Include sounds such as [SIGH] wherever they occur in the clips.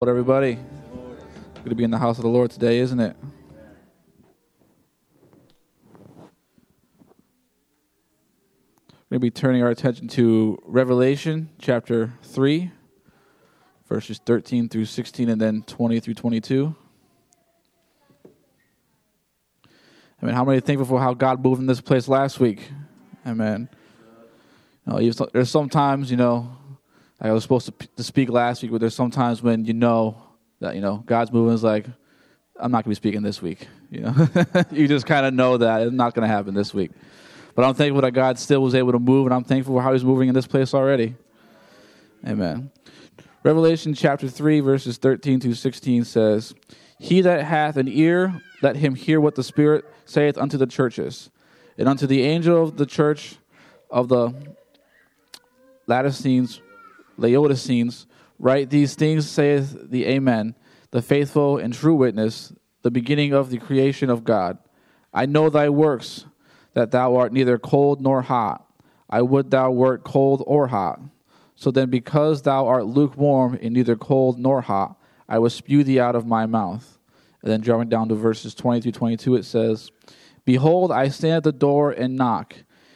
What everybody? Good to be in the house of the Lord today, isn't it? We're going to be turning our attention to Revelation chapter 3, verses 13 through 16, and then 20 through 22. I mean, how many thankful for how God moved in this place last week? Amen. You know, there's sometimes, you know, I was supposed to, to speak last week, but there's sometimes when you know that you know God's moving is like, I'm not going to be speaking this week. You know, [LAUGHS] you just kind of know that it's not going to happen this week. But I'm thankful that God still was able to move, and I'm thankful for how He's moving in this place already. Amen. Revelation chapter 3, verses 13 to 16 says, He that hath an ear, let him hear what the Spirit saith unto the churches. And unto the angel of the church of the Laodiceans Laodiceans, write these things, saith the Amen, the faithful and true witness, the beginning of the creation of God. I know thy works, that thou art neither cold nor hot. I would thou wert cold or hot. So then, because thou art lukewarm and neither cold nor hot, I will spew thee out of my mouth. And then, dropping down to verses 20 through 22, it says, Behold, I stand at the door and knock.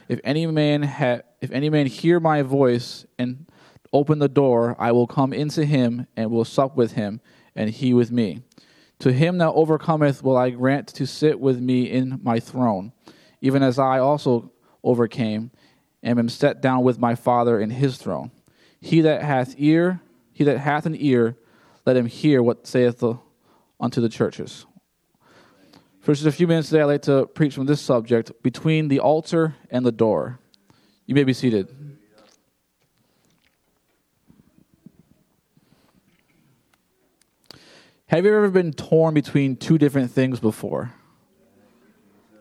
If any man ha- if any man hear my voice and open the door, I will come into him and will sup with him, and he with me. To him that overcometh will I grant to sit with me in my throne, even as I also overcame and am set down with my Father in his throne. He that hath ear, he that hath an ear, let him hear what saith the, unto the churches. For just a few minutes today, I'd like to preach from this subject between the altar and the door. You may be seated. Have you ever been torn between two different things before?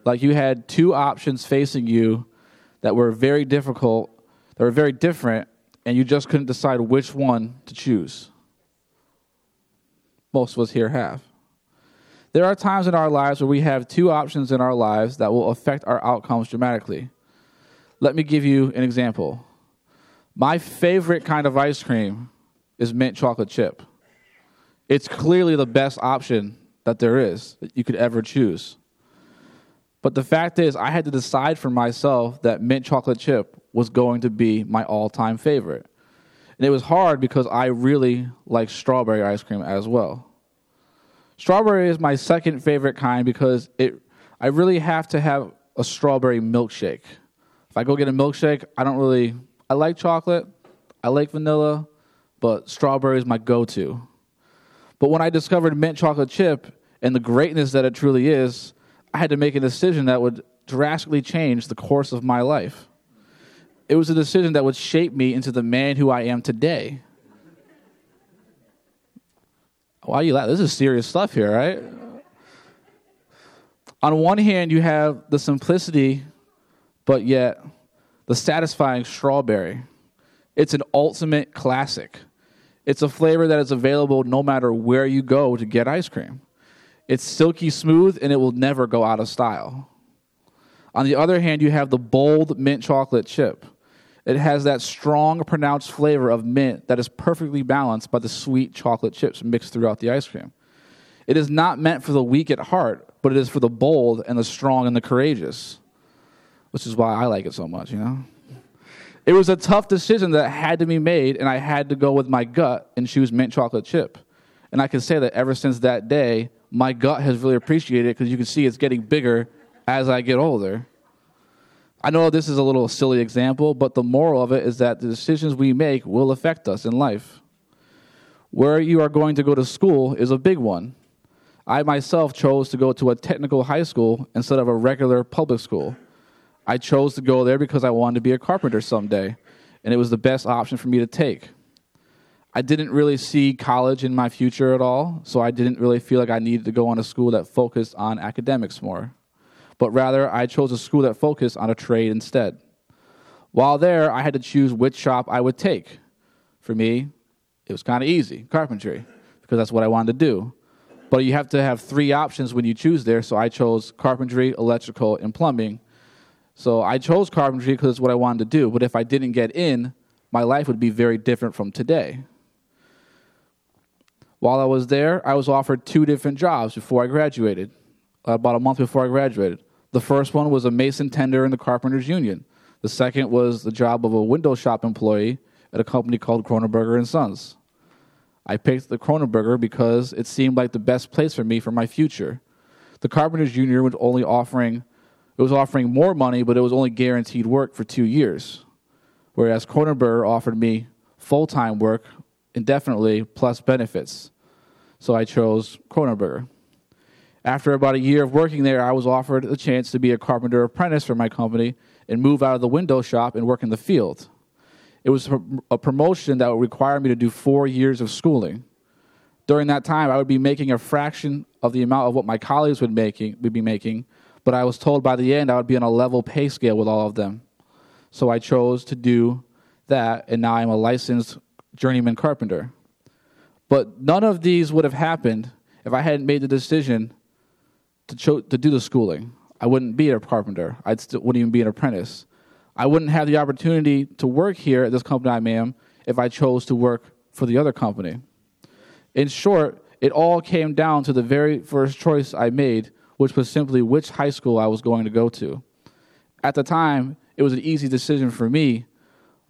Like you had two options facing you that were very difficult, that were very different, and you just couldn't decide which one to choose. Most of us here have. There are times in our lives where we have two options in our lives that will affect our outcomes dramatically. Let me give you an example. My favorite kind of ice cream is mint chocolate chip. It's clearly the best option that there is that you could ever choose. But the fact is, I had to decide for myself that mint chocolate chip was going to be my all time favorite. And it was hard because I really like strawberry ice cream as well. Strawberry is my second favorite kind because it, I really have to have a strawberry milkshake. If I go get a milkshake, I don't really, I like chocolate, I like vanilla, but strawberry is my go to. But when I discovered mint chocolate chip and the greatness that it truly is, I had to make a decision that would drastically change the course of my life. It was a decision that would shape me into the man who I am today. Why are you laughing? This is serious stuff here, right? On one hand, you have the simplicity, but yet the satisfying strawberry. It's an ultimate classic. It's a flavor that is available no matter where you go to get ice cream. It's silky smooth and it will never go out of style. On the other hand, you have the bold mint chocolate chip. It has that strong, pronounced flavor of mint that is perfectly balanced by the sweet chocolate chips mixed throughout the ice cream. It is not meant for the weak at heart, but it is for the bold and the strong and the courageous, which is why I like it so much, you know? It was a tough decision that had to be made, and I had to go with my gut and choose mint chocolate chip. And I can say that ever since that day, my gut has really appreciated it because you can see it's getting bigger as I get older. I know this is a little silly example, but the moral of it is that the decisions we make will affect us in life. Where you are going to go to school is a big one. I myself chose to go to a technical high school instead of a regular public school. I chose to go there because I wanted to be a carpenter someday, and it was the best option for me to take. I didn't really see college in my future at all, so I didn't really feel like I needed to go on a school that focused on academics more. But rather, I chose a school that focused on a trade instead. While there, I had to choose which shop I would take. For me, it was kind of easy carpentry, because that's what I wanted to do. But you have to have three options when you choose there, so I chose carpentry, electrical, and plumbing so I chose carpentry because it's what I wanted to do. But if I didn't get in, my life would be very different from today. While I was there, I was offered two different jobs before I graduated, uh, about a month before I graduated. The first one was a mason tender in the Carpenters Union. The second was the job of a window shop employee at a company called Kronenberger and Sons. I picked the Kronenberger because it seemed like the best place for me for my future. The Carpenters Union was only offering it was offering more money, but it was only guaranteed work for two years. Whereas Kronenberger offered me full time work indefinitely plus benefits. So I chose Kronenberger. After about a year of working there, I was offered the chance to be a carpenter apprentice for my company and move out of the window shop and work in the field. It was a promotion that would require me to do four years of schooling. During that time, I would be making a fraction of the amount of what my colleagues would, making, would be making, but I was told by the end I would be on a level pay scale with all of them. So I chose to do that, and now I'm a licensed journeyman carpenter. But none of these would have happened if I hadn't made the decision to, cho- to do the schooling. I wouldn't be a carpenter. I wouldn't even be an apprentice. I wouldn't have the opportunity to work here at this company I am if I chose to work for the other company. In short, it all came down to the very first choice I made, which was simply which high school I was going to go to. At the time, it was an easy decision for me,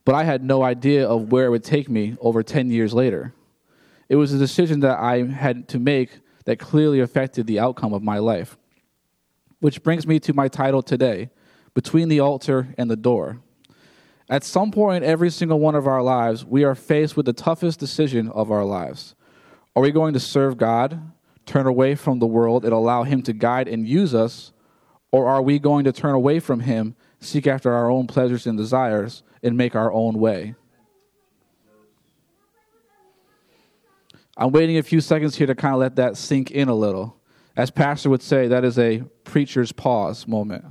but I had no idea of where it would take me over 10 years later. It was a decision that I had to make that clearly affected the outcome of my life. Which brings me to my title today between the altar and the door. At some point in every single one of our lives, we are faced with the toughest decision of our lives. Are we going to serve God, turn away from the world, and allow Him to guide and use us? Or are we going to turn away from Him, seek after our own pleasures and desires, and make our own way? I'm waiting a few seconds here to kind of let that sink in a little. As Pastor would say, that is a preacher's pause moment.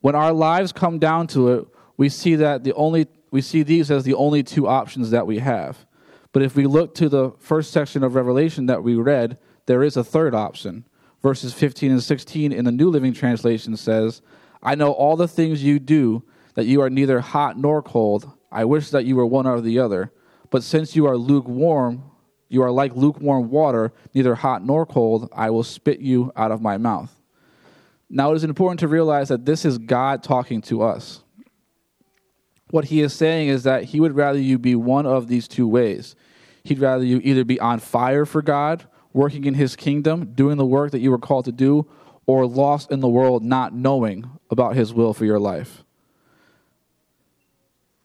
When our lives come down to it, we see that the only we see these as the only two options that we have. But if we look to the first section of Revelation that we read, there is a third option. Verses 15 and 16 in the New Living Translation says, I know all the things you do, that you are neither hot nor cold. I wish that you were one or the other. But since you are lukewarm, you are like lukewarm water, neither hot nor cold, I will spit you out of my mouth. Now, it is important to realize that this is God talking to us. What he is saying is that he would rather you be one of these two ways. He'd rather you either be on fire for God, working in his kingdom, doing the work that you were called to do, or lost in the world, not knowing about his will for your life.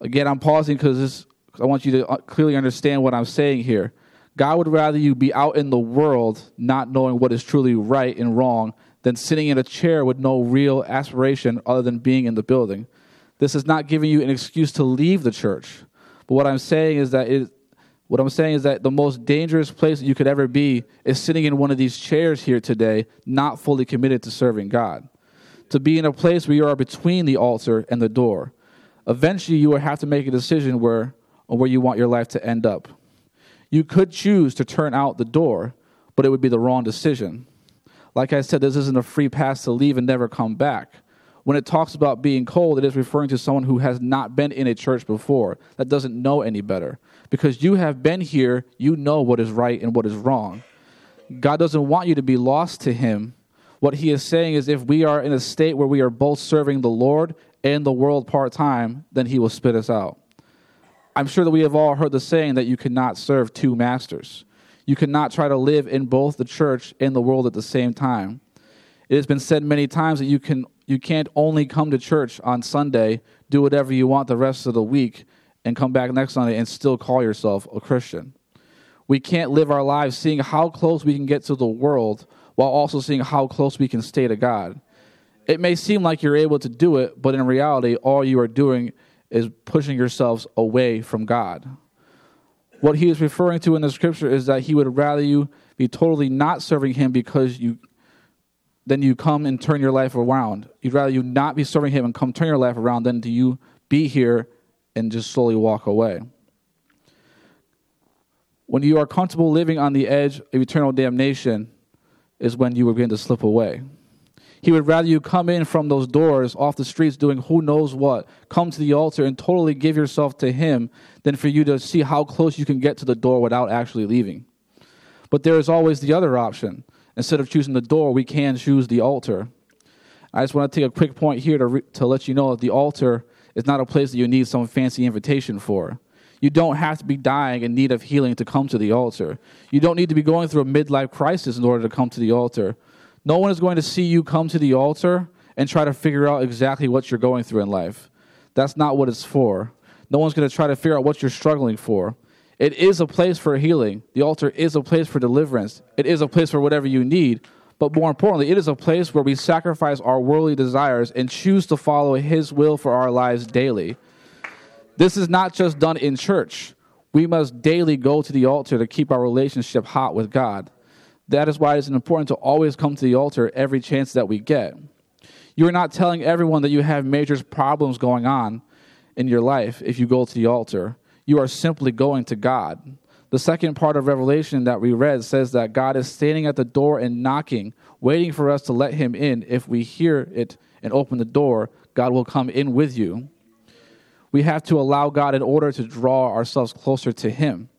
Again, I'm pausing because I want you to uh, clearly understand what I'm saying here. God would rather you be out in the world not knowing what is truly right and wrong than sitting in a chair with no real aspiration other than being in the building. This is not giving you an excuse to leave the church. But what I'm saying is that it, what I'm saying is that the most dangerous place you could ever be is sitting in one of these chairs here today, not fully committed to serving God. To be in a place where you are between the altar and the door. Eventually, you will have to make a decision where, where you want your life to end up. You could choose to turn out the door, but it would be the wrong decision. Like I said, this isn't a free pass to leave and never come back. When it talks about being cold, it is referring to someone who has not been in a church before, that doesn't know any better. Because you have been here, you know what is right and what is wrong. God doesn't want you to be lost to Him. What He is saying is if we are in a state where we are both serving the Lord and the world part time, then He will spit us out. I'm sure that we have all heard the saying that you cannot serve two masters. You cannot try to live in both the church and the world at the same time. It has been said many times that you can you can't only come to church on Sunday, do whatever you want the rest of the week, and come back next Sunday and still call yourself a Christian. We can't live our lives seeing how close we can get to the world while also seeing how close we can stay to God. It may seem like you're able to do it, but in reality, all you are doing is pushing yourselves away from God. What he is referring to in the scripture is that he would rather you be totally not serving him because you then you come and turn your life around. You'd rather you not be serving him and come turn your life around than do you be here and just slowly walk away. When you are comfortable living on the edge of eternal damnation, is when you begin to slip away. He would rather you come in from those doors off the streets doing who knows what, come to the altar and totally give yourself to Him than for you to see how close you can get to the door without actually leaving. But there is always the other option. Instead of choosing the door, we can choose the altar. I just want to take a quick point here to, re- to let you know that the altar is not a place that you need some fancy invitation for. You don't have to be dying in need of healing to come to the altar. You don't need to be going through a midlife crisis in order to come to the altar. No one is going to see you come to the altar and try to figure out exactly what you're going through in life. That's not what it's for. No one's going to try to figure out what you're struggling for. It is a place for healing. The altar is a place for deliverance. It is a place for whatever you need. But more importantly, it is a place where we sacrifice our worldly desires and choose to follow His will for our lives daily. This is not just done in church. We must daily go to the altar to keep our relationship hot with God. That is why it's important to always come to the altar every chance that we get. You are not telling everyone that you have major problems going on in your life if you go to the altar. You are simply going to God. The second part of Revelation that we read says that God is standing at the door and knocking, waiting for us to let him in. If we hear it and open the door, God will come in with you we have to allow God in order to draw ourselves closer to Him.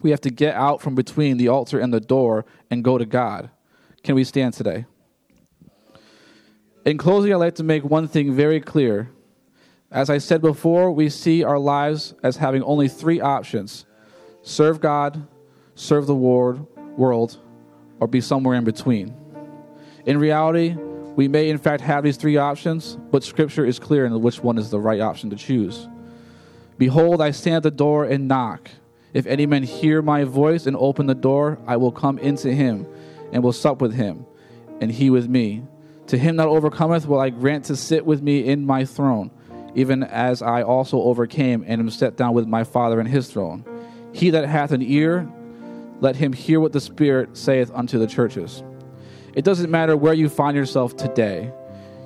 We have to get out from between the altar and the door and go to God. Can we stand today? In closing, I'd like to make one thing very clear. As I said before, we see our lives as having only three options serve God, serve the world, or be somewhere in between. In reality, we may, in fact, have these three options, but Scripture is clear in which one is the right option to choose. Behold, I stand at the door and knock. If any man hear my voice and open the door, I will come into him and will sup with him, and he with me. To him that overcometh will I grant to sit with me in my throne, even as I also overcame and am set down with my Father in his throne. He that hath an ear, let him hear what the Spirit saith unto the churches. It doesn't matter where you find yourself today.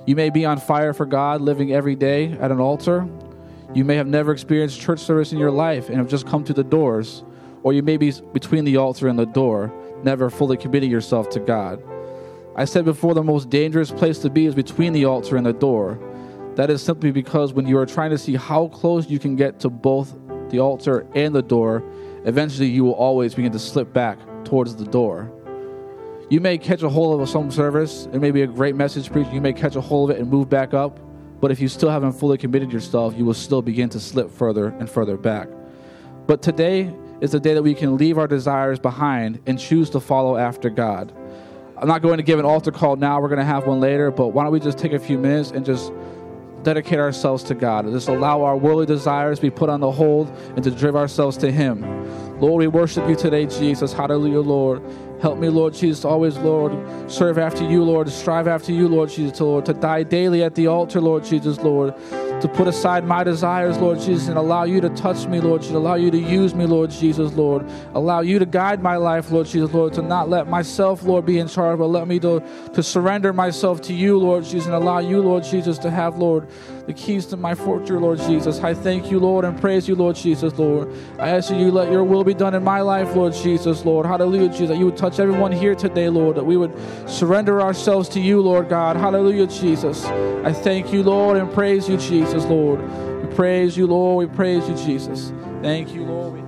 You may be on fire for God, living every day at an altar. You may have never experienced church service in your life and have just come to the doors. Or you may be between the altar and the door, never fully committing yourself to God. I said before the most dangerous place to be is between the altar and the door. That is simply because when you are trying to see how close you can get to both the altar and the door, eventually you will always begin to slip back towards the door. You may catch a hold of some service. It may be a great message preached. You may catch a hold of it and move back up. But if you still haven't fully committed yourself, you will still begin to slip further and further back. But today is the day that we can leave our desires behind and choose to follow after God. I'm not going to give an altar call now. We're going to have one later. But why don't we just take a few minutes and just dedicate ourselves to God just allow our worldly desires be put on the hold and to drive ourselves to Him. Lord, we worship you today, Jesus. Hallelujah, Lord. Help me, Lord Jesus, always, Lord, serve after you, Lord, strive after you, Lord Jesus, Lord, to die daily at the altar, Lord Jesus, Lord, to put aside my desires, Lord Jesus, and allow you to touch me, Lord Jesus, allow you to use me, Lord Jesus, Lord, allow you to guide my life, Lord Jesus, Lord, to not let myself, Lord, be in charge, but let me to, to surrender myself to you, Lord Jesus, and allow you, Lord Jesus, to have, Lord, the keys to my fortune, Lord Jesus. I thank you, Lord, and praise you, Lord Jesus, Lord. I ask you, let your will be done in my life, Lord Jesus, Lord. Hallelujah, Jesus, that you would touch everyone here today, Lord, that we would surrender ourselves to you, Lord God. Hallelujah, Jesus. I thank you, Lord, and praise you, Jesus, Lord. We praise you, Lord. We praise you, Jesus. Thank you, Lord.